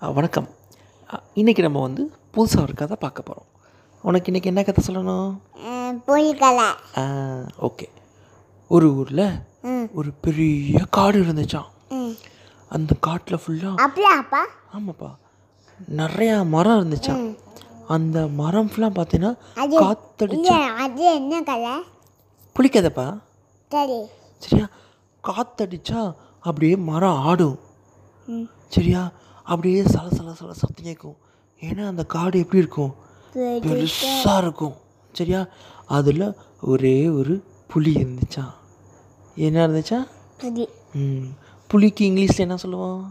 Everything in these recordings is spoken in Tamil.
வணக்கம். அஹ் இன்னைக்கு நம்ம வந்து புதுசாக ஒரு கதை பார்க்க போகிறோம் உனக்கு இன்னைக்கு என்ன கதை சொல்லணும்? ஓகே. ஒரு ஊரில் ஒரு பெரிய காடு இருந்துச்சாம். ம். அந்த காட்டில் ஃபுல்லாக ஆமாப்பா. நிறையா மரம் இருந்துச்சாம். அந்த மரம் ஃபுல்லாக பார்த்தீங்கன்னா காத்தடிச்சு. அது என்ன கலை புளிக்கதைப்பா சரி. சரியா? காத்தடிச்சா அப்படியே மரம் ஆடும். சரியா? அப்படியே சல சல சல சத்தம் கேட்கும். ஏன்னா அந்த காடு எப்படி இருக்கும்? பெருசாக இருக்கும். சரியா? அதில் ஒரே ஒரு புலி இருந்துச்சான் என்ன இருந்துச்சா? ம். புலிக்கு இங்கிலீஷில் என்ன சொல்லுவோம்?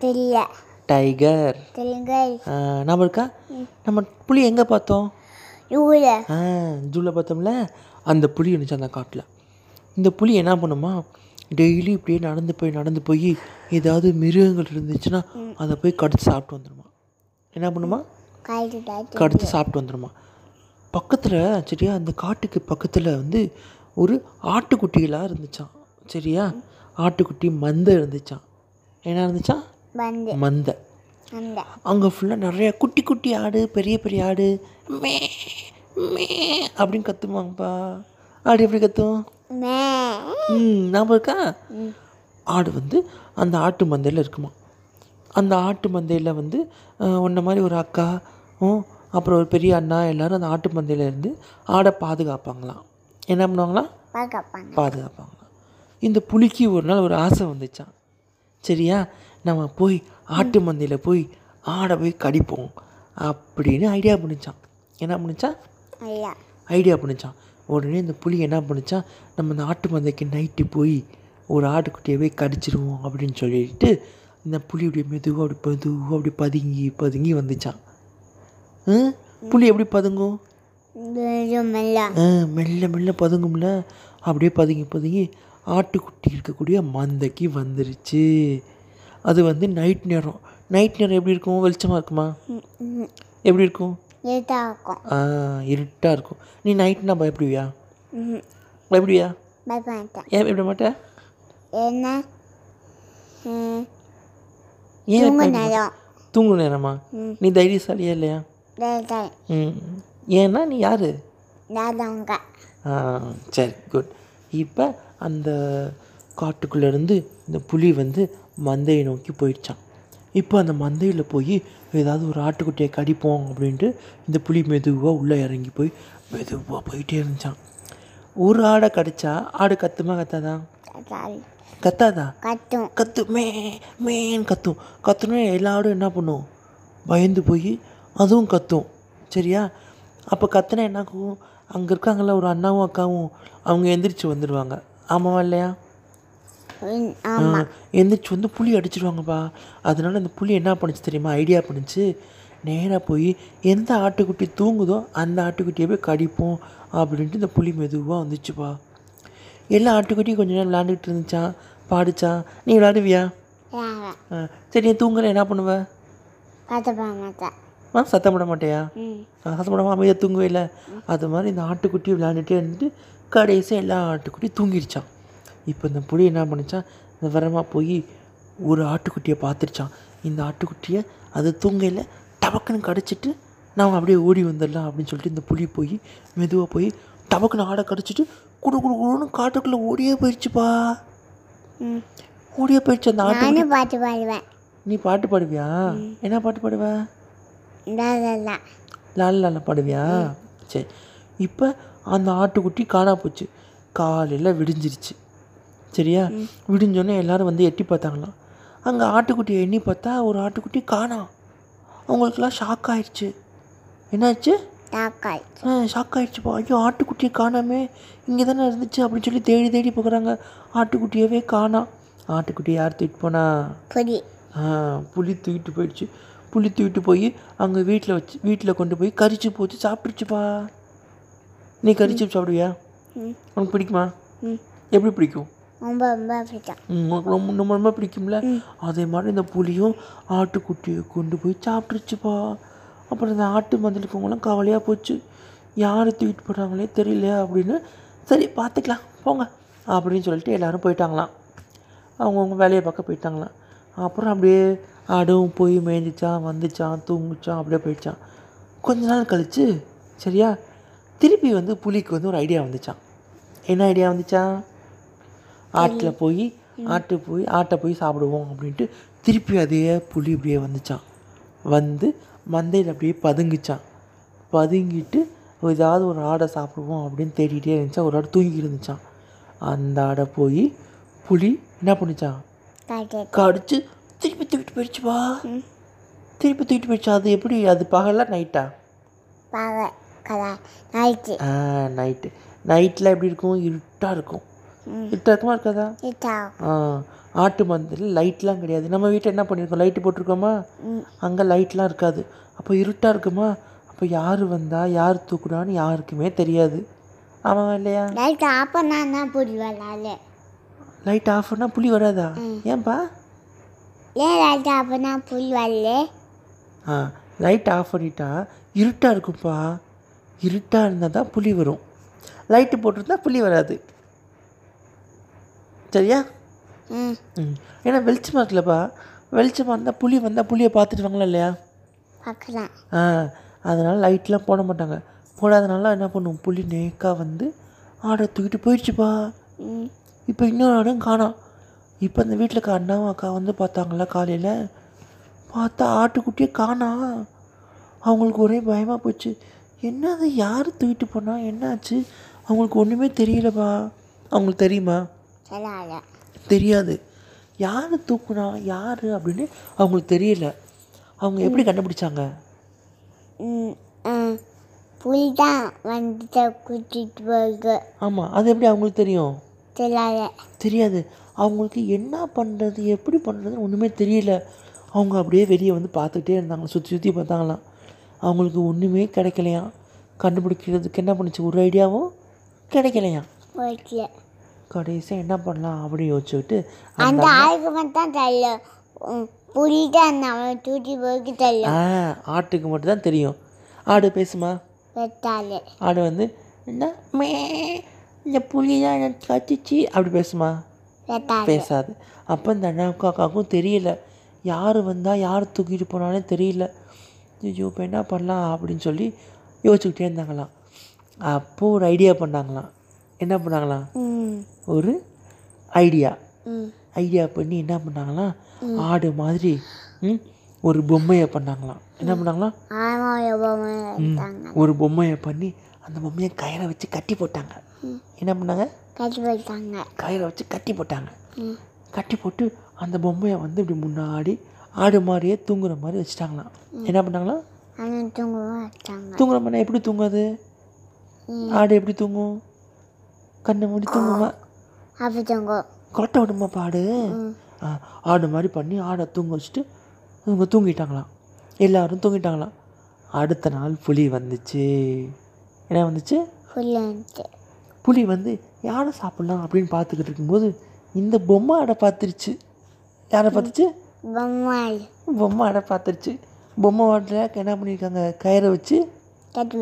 தெரியல. டைகர். நம்ம இருக்கா? நம்ம புலி எங்கே பார்த்தோம்? ஜூவில் பார்த்தோம்ல? அந்த புலி இருந்துச்சு அந்த காட்டில். இந்த புலி என்ன பண்ணுமா? டெய்லி இப்படியே நடந்து போய் நடந்து போய் ஏதாவது மிருகங்கள் இருந்துச்சுன்னா அதை போய் கடிச்சு சாப்பிட்டு வந்துடுமா என்ன பண்ணுமா? கடிச்சு சாப்பிட்டு வந்துடுமா பக்கத்தில் சரியா அந்த காட்டுக்கு பக்கத்தில் வந்து ஒரு ஆட்டுக்குட்டிகளாக இருந்துச்சான் சரியா? ஆட்டுக்குட்டி மந்தை இருந்துச்சான் என்ன இருந்துச்சான் மந்தை. அங்கே ஃபுல்லாக நிறைய குட்டி குட்டி ஆடு பெரிய பெரிய ஆடு மே மே அப்படின்னு கத்துமாங்கப்பா. ஆடு எப்படி கத்தும்? மே. ஞாபகம் இருக்கா. ஆடு வந்து அந்த ஆட்டு மந்தையில் இருக்குமா? அந்த ஆட்டு மந்தையில் வந்து உன்ன மாதிரி ஒரு அக்கா அப்புறம் ஒரு பெரிய அண்ணா எல்லாரும் அந்த ஆட்டு மந்தையில் இருந்து ஆடை பாதுகாப்பாங்களாம். என்ன பண்ணுவாங்களாம் பாதுகாப்பாங்களாம். இந்த புலிக்கு ஒரு நாள் ஒரு ஆசை வந்துச்சான் சரியா? நம்ம போய் ஆட்டு மந்தையில் போய் ஆடை போய் கடிப்போம் அப்படின்னு ஐடியா பண்ணிச்சான் என்ன பண்ணிச்சான் ஐடியா. பண்ணிச்சான் உடனே இந்த புலி என்ன பண்ணிச்சான் நம்ம இந்த ஆட்டு மந்தைக்கு நைட்டு போய் ஒரு ஆட்டுக்குட்டியை போய் கடிச்சிருவோம் அப்படின்னு சொல்லிட்டு இந்த புலி அப்படியே மெதுவாக அப்படி மெதுவாக அப்படி பதுங்கி பதுங்கி வந்துச்சான்? புலி எப்படி பதுங்கும்? மெல்ல மெல்ல. ஆ, மெல்ல மெல்ல பதுங்கும்ல. அப்படியே பதுங்கி பதுங்கி ஆட்டுக்குட்டி இருக்கக்கூடிய மந்தைக்கு வந்துருச்சு. அது வந்து நைட் நேரம். நைட் நேரம் எப்படி இருக்கும்? வெளிச்சமாக இருக்குமா. எப்படி இருக்கும்? இருட்டா இருக்கும். ஆ இருட்டாக இருக்கும். நீ நைட்னா பயப்படுவியா ம் பயப்படுவியா? பயப்பட ஏன் பயப்பட மாட்டே? என்ன ம் ஏன்? நேரம். தூங்கு நேரமா? நீ தைரியசாலியா இல்லையா? ம். ஏன்னா நீ யார்? தாதவங்க ஆ சரி குட் இப்போ அந்த காட்டுக்குள்ளேருந்து இந்த புலி வந்து மந்தையை நோக்கி போயிடுச்சான் இப்போ அந்த மந்தையில் போய் ஏதாவது ஒரு ஆட்டுக்குட்டியை கடிப்போம் அப்படின்ட்டு இந்த புலி மெதுவாக உள்ளே இறங்கி போய் மெதுவாக போயிட்டே இருந்துச்சான் ஒரு ஆடை கடிச்சா ஆடு கத்துமா கத்தாதா? கத்தாதா. கத்தும். கத்து மே மேன்னு கத்தும். கத்துனா எல்லா ஆடும் என்ன பண்ணும்? பயந்து போய் அதுவும் கத்தும். சரியா? அப்போ கத்துனா என்ன ஆகும்? அங்கே இருக்காங்கல்ல ஒரு அண்ணாவும் அக்காவும் அவங்க எந்திரிச்சு வந்துடுவாங்க ஆமாவா இல்லையா? எந்திரிச்சு வந்து புளி அடிச்சிருவாங்கப்பா. அதனால அந்த புளி என்ன பண்ணுச்சு தெரியுமா? ஐடியா பண்ணுச்சு. நேராக போய் எந்த ஆட்டுக்குட்டி தூங்குதோ அந்த ஆட்டுக்குட்டியை போய் கடிப்போம் அப்படின்ட்டு இந்த புளி மெதுவாக வந்துச்சுப்பா. எல்லா ஆட்டுக்குட்டியும் கொஞ்ச நேரம் விளாண்டுக்கிட்டு இருந்துச்சான் பாடிச்சான் நீ விளாடுவியா சரி நீ தூங்குற என்ன பண்ணுவ? ஆ சத்தம் போட மாட்டியா? சத்தம் போடாமல் அமைதியாக தூங்கவே இல்லை அது மாதிரி இந்த ஆட்டுக்குட்டி விளையாண்டுட்டே இருந்துட்டு கடைசியாக எல்லா ஆட்டுக்குட்டி தூங்கிடுச்சான் இப்போ இந்த புலி என்ன பண்ணுச்சான் இந்த வரமாக போய் ஒரு ஆட்டுக்குட்டியை பார்த்துருச்சான் இந்த ஆட்டுக்குட்டியை அது தூங்கையில் டபக்குன்னு கடிச்சிட்டு நாம் அப்படியே ஓடி வந்துடலாம் அப்படின்னு சொல்லிட்டு இந்த புலி போய் மெதுவாக போய் டபக்குன்னு ஆடை கடிச்சிட்டு குடு குடு குடுன்னு காட்டுக்குள்ளே ஓடியே போயிடுச்சுப்பா ம். ஓடியே போயிடுச்சு அந்த ஆட்டு பாட்டு பாடுவேன். நீ பாட்டு பாடுவியா? என்ன பாட்டு பாடுவ? லால லால பாடுவியா? சரி. இப்போ அந்த ஆட்டுக்குட்டி காணா போச்சு. காலையில் விடிஞ்சிருச்சு. சரியா? விடிஞ்சோடனே எல்லாரும் வந்து எட்டி பார்த்தாங்களாம். அங்கே ஆட்டுக்குட்டியை எண்ணி பார்த்தா ஒரு ஆட்டுக்குட்டி காணோம் அவங்களுக்கெல்லாம் ஷாக் ஆயிடுச்சு என்னாச்சு? ஆ ஷாக் ஆயிடுச்சுப்பா ஐயோ ஆட்டுக்குட்டியை காணாமே. இங்கே தானே இருந்துச்சு அப்படின்னு சொல்லி தேடி தேடி பார்க்குறாங்க. ஆட்டுக்குட்டியவே காணோம் ஆட்டுக்குட்டியை யார் தூக்கிட்டு போனா? புலி. ஆ புளி தூக்கிட்டு போயிடுச்சு. புளி தூக்கிட்டு போய் அங்கே வீட்டில் வச்சு வீட்டில் கொண்டு போய் கரிச்சு போச்சு. சாப்பிட்டுருச்சுப்பா. நீ கரிச்சு சாப்பிடுவியா? உனக்கு பிடிக்குமா? ம். எப்படி பிடிக்கும்? ரொம்ப ரொம்ப பிடிக்கும். உனக்கு ரொம்ப ரொம்ப ரொம்ப பிடிக்கும்ல? அதே மாதிரி இந்த புலியும் ஆட்டுக்குட்டியை கொண்டு போய் சாப்பிட்டுருச்சுப்பா. அப்புறம் இந்த ஆட்டு மந்தில் இருக்கவங்களாம் கவலையாக போச்சு. யார் தூக்கிட்டு போகிறாங்களே தெரியல அப்படின்னு சரி பார்த்துக்கலாம் போங்க அப்படின்னு சொல்லிட்டு எல்லாரும் போயிட்டாங்களாம். அவங்கவுங்க வேலையை பார்க்க போயிட்டாங்களாம். அப்புறம் அப்படியே ஆடும் போய் மேய்ஞ்சிச்சான் வந்துச்சான் தூங்குச்சான் அப்படியே போயிடுச்சான். கொஞ்ச நாள் கழிச்சு சரியா திருப்பி வந்து புலிக்கு வந்து ஒரு ஐடியா வந்துச்சான் என்ன ஐடியா வந்துச்சான் ஆட்டில் போய் ஆட்டு போய் ஆட்டை போய் சாப்பிடுவோம் அப்படின்ட்டு திருப்பி அதே புலி அப்படியே வந்துச்சான். வந்து மந்தையில் அப்படியே பதுங்குச்சான். பதுங்கிட்டு ஏதாவது ஒரு ஆடை சாப்பிடுவோம் அப்படின்னு தேடிட்டே இருந்துச்சா ஒரு ஆடு தூங்கி இருந்துச்சான். அந்த ஆடை போய் புலி என்ன பண்ணுச்சான்? கடிச்சு திருப்பி தூக்கிட்டு போயிடுச்சுப்பா திருப்பி தூக்கிட்டு போயிடுச்சு. அது எப்படி அது பகலா நைட்டா நைட்டு நைட்டு நைட்டில் எப்படி இருக்கும்? இருட்டாக இருக்கும். இருட்டாக இருக்குமா இருக்காதா? ஆ ஆட்டு மந்தையில் லைட்லாம் கிடையாது. நம்ம வீட்டில் என்ன பண்ணியிருக்கோம்? லைட்டு போட்டிருக்கோமா? அங்கே லைட்லாம் இருக்காது. அப்போ இருட்டாக இருக்குமா? அப்போ யார் வந்தா யார் தூக்குனான்னு யாருக்குமே தெரியாது. ஆமாம் இல்லையா? ஆப்ப நான் தான் புடி விளாடு லைட் ஆஃப் பண்ணால் புலி வராதா? ஏன்பா? ஏன் லைட்டு ஆப்ப நான் புடி வரல? ஆ லைட் ஆஃப் பண்ணிட்டா இருட்டாக இருக்கும்ப்பா இருட்டாக இருந்தால் தான் புலி வரும். லைட்டு போட்டிருந்தா புலி வராது. சரியா ம். ம். ஏன்னா வெளிச்சமாக இருக்குல்லப்பா வெளிச்சமாக இருந்தால் புலி வந்தால் புளியை பார்த்துட்டு இல்லையா? பார்க்கலாம். ஆ அதனால் லைட்லாம் போட மாட்டாங்க. போடாதனால என்ன பண்ணும்? புலி நேக்காக வந்து ஆடை தூக்கிட்டு போயிடுச்சுப்பா. ம். இப்போ இன்னொரு ஆடும் காணோம். இப்போ அந்த வீட்டில் இருக்க அண்ணாவும் அக்கா வந்து பார்த்தாங்களா காலையில்? பார்த்தா ஆட்டுக்குட்டியே காணா. அவங்களுக்கு ஒரே பயமாக போச்சு. என்னது யார் தூக்கிட்டு போனா? என்னாச்சு? அவங்களுக்கு ஒன்றுமே தெரியலப்பா. அவங்களுக்கு தெரியுமா? தெரியாது. யார் தூக்குனா யார் அப்படின்னு அவங்களுக்கு தெரியல. அவங்க எப்படி கண்டுபிடிச்சாங்க? புலி தான் வந்துட்டு கூட்டிகிட்டு போயிருக்கு ஆமாம் அது எப்படி அவங்களுக்கு தெரியும்? சொல்லாத தெரியாது. அவங்களுக்கு என்ன பண்ணுறது எப்படி பண்ணுறதுன்னு ஒன்றுமே தெரியல. அவங்க அப்படியே வெளியே வந்து பார்த்துக்கிட்டே இருந்தாங்க சுற்றி சுற்றி பார்த்தாங்களாம். அவங்களுக்கு ஒன்றுமே கிடைக்கலையாம். கண்டுபிடிக்கிறதுக்கு என்ன பண்ணுச்சு? ஒரு ஐடியாவும் கிடைக்கலையாம். போயிட்டு கடைசியாக என்ன பண்ணலாம் அப்படின்னு யோசிச்சுக்கிட்டு அந்த ஆளுக்கு மட்டும் தெரியும் ம், புலி தான் அவன் தூட்டி போய்க்கு ஆ ஆட்டுக்கு மட்டும் தான் தெரியும். ஆடு பேசுமா? ஆடு வந்து என்ன மே இந்த புலி தான் எனக்கு கத்திச்சு அப்படி பேசுமா? பேசாது. அப்போ இந்த அண்ணாவுக்கும் அக்காவுக்கும் தெரியல. யார் வந்தால் யார் தூக்கிட்டு போனாலே தெரியல. ஐயோ இப்போ என்ன பண்ணலாம் அப்படின்னு சொல்லி யோசிச்சுக்கிட்டே இருந்தாங்களாம். அப்போது ஒரு ஐடியா பண்ணாங்களாம். என்ன பண்ணாங்களாம்? ஒரு ஐடியா. ஐடியா பண்ணி என்ன பண்ணாங்களாம்? ஆடு மாதிரி ம், ஒரு பொம்மையை பண்ணாங்களாம். என்ன பண்ணாங்களாம்? ஒரு பொம்மையை பண்ணி அந்த பொம்மையை கயிறை வச்சு கட்டி போட்டாங்க. என்ன பண்ணாங்க? கட்டி போயிட்டாங்க கயிறை வச்சு கட்டி போட்டாங்க. கட்டி போட்டு அந்த பொம்மையை வந்து இப்படி முன்னாடி ஆடு மாதிரியே தூங்குற மாதிரி வச்சுட்டாங்களாம். என்ன பண்ணாங்களாம்? தூங்குற மாதிரி எப்படி தூங்காது. ஆடு எப்படி தூங்கும்? கண்ணை மூடி தூங்குமா? அப்படி தூங்கும் விடுமா ஆ, ஆடு மாதிரி பண்ணி ஆடை தூங்க வச்சுட்டு இவங்க தூங்கிட்டாங்களாம். எல்லாரும் தூங்கிட்டாங்களாம். அடுத்த நாள் புலி வந்துச்சு. என்ன வந்துச்சு? புலி வந்து யாரை சாப்பிட்லாம் அப்படின்னு பார்த்துக்கிட்டு இருக்கும்போது இந்த பொம்மை ஆடை பார்த்துருச்சு. யாரை பார்த்துச்சு? பொம்மை ஆடை பார்த்துருச்சு. பொம்மை ஆட்டில் என்ன பண்ணியிருக்காங்க? கயிறை வச்சு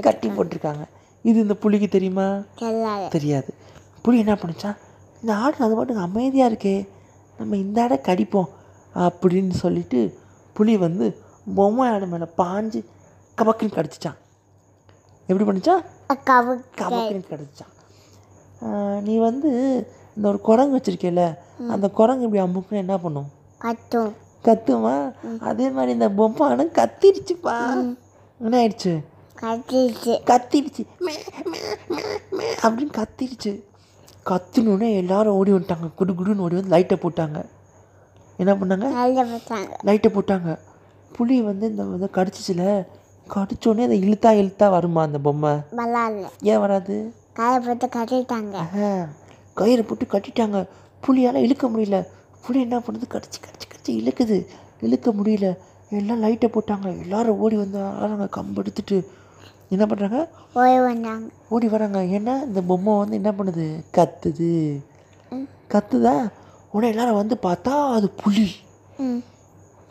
கட்டி போட்டிருக்காங்க. இது இந்த புலிக்கு தெரியுமா? தெரியாது. புலி என்ன பண்ணுச்சான் இந்த ஆடு அது பாட்டுக்கு அமைதியாக இருக்கே நம்ம இந்த ஆடை கடிப்போம் அப்படின்னு சொல்லிட்டு புலி வந்து பொம்மை ஆடு மேலே பாஞ்சு கபக்குன்னு கடிச்சிச்சான் எப்படி பண்ணிச்சான் கபக்குன்னு கடிச்சிச்சான் நீ வந்து இந்த ஒரு குரங்கு வச்சிருக்கேல அந்த குரங்கு இப்படி அமுக்குன்னு என்ன பண்ணும்? கத்துமா. அதே மாதிரி இந்த பொம்மை ஆடு கத்திருச்சுப்பா என்ன ஆயிடுச்சு? மே, மே அப்படின்னு கத்திடுச்சு கத்தினோடனே எல்லாரும் ஓடி வந்துட்டாங்க. குடு குடுன்னு ஓடி வந்து லைட்டை போட்டாங்க. என்ன பண்ணாங்க? லைட்டை போட்டாங்க. புலி வந்து இந்த இதை கடிச்சிச்சுல. கடிச்சோடனே அதை இழுத்தா இழுத்தா வருமா அந்த பொம்மை? ஏன் வராது? காலை போட்டு கட்டிட்டாங்க. கயிறை போட்டு கட்டிட்டாங்க. புலியால் இழுக்க முடியல. புலி என்ன பண்ணுது? கடிச்சு கடிச்சு கடிச்சு இழுக்குது. இழுக்க முடியல. எல்லாம் லைட்டை போட்டாங்க. எல்லாரும் ஓடி வந்து ஆறாங்க. கம்பு எடுத்துட்டு என்ன பண்ணுறாங்க ஓய் வந்தாங்க. ஓடி வராங்க. ஏன்னா இந்த பொம்மை வந்து என்ன பண்ணுது? கத்துது. கத்துதா? உடனே எல்லாரும் வந்து பார்த்தா அது புலி. ம்.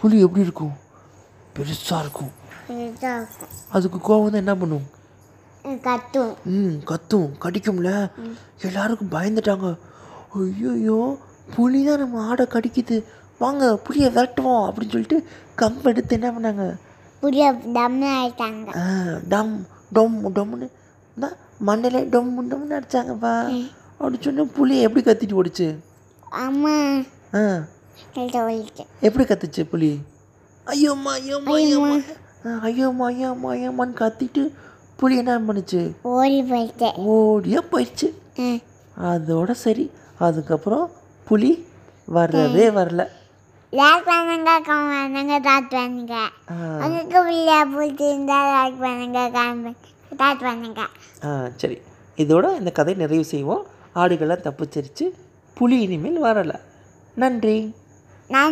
புலி எப்படி இருக்கும்? பெருசாக இருக்கும். அதுக்கு கோவம் வந்து என்ன பண்ணும்? ம், கட்டும் ம் கத்தும். கடிக்கும்ல. எல்லாருக்கும் பயந்துட்டாங்க. ஐயோ புலி தான் நம்ம ஆடை கடிக்குது. வாங்க புளியை விரட்டுவோம் அப்படின்னு சொல்லிட்டு கம்பு எடுத்து என்ன பண்ணாங்க? புளிய டம்னு ஆயிட்டாங்க ஆ, டம் டொம் டொம்னு மண்ணில் டொம் டொம்னு அடிச்சாங்கப்பா அப்படி சொன்ன புளி எப்படி கத்திட்டு ஓடிச்சு அம்மா ஆ எப்படி கத்துச்சு புலி ஐயோம்மா ஐயோம்மா ஐயோம்மா ஆ, ஐயோம்மா ஐயோம்மா ஐயோம்மான்னு கத்திட்டு புலி என்ன பண்ணுச்சு ஓடி போயிட்டு ஓடியே போயிடுச்சு அதோட சரி அதுக்கப்புறம் புலி வரவே வரல லைக் பண்ணுங்க கமெண்ட் பண்ணுங்க டாட் பண்ணுங்க. உங்களுக்கு வீடியோ பிடிச்சிருந்தா லைக் பண்ணுங்க கமெண்ட் டாட் பண்ணுங்க. ஆ சரி. இதோட இந்த கதை நிறைவு செய்வோம். ஆடுகள்லாம் தப்பிச்சிருச்சு. புலி இனிமேல் வரலை. நன்றி. நான்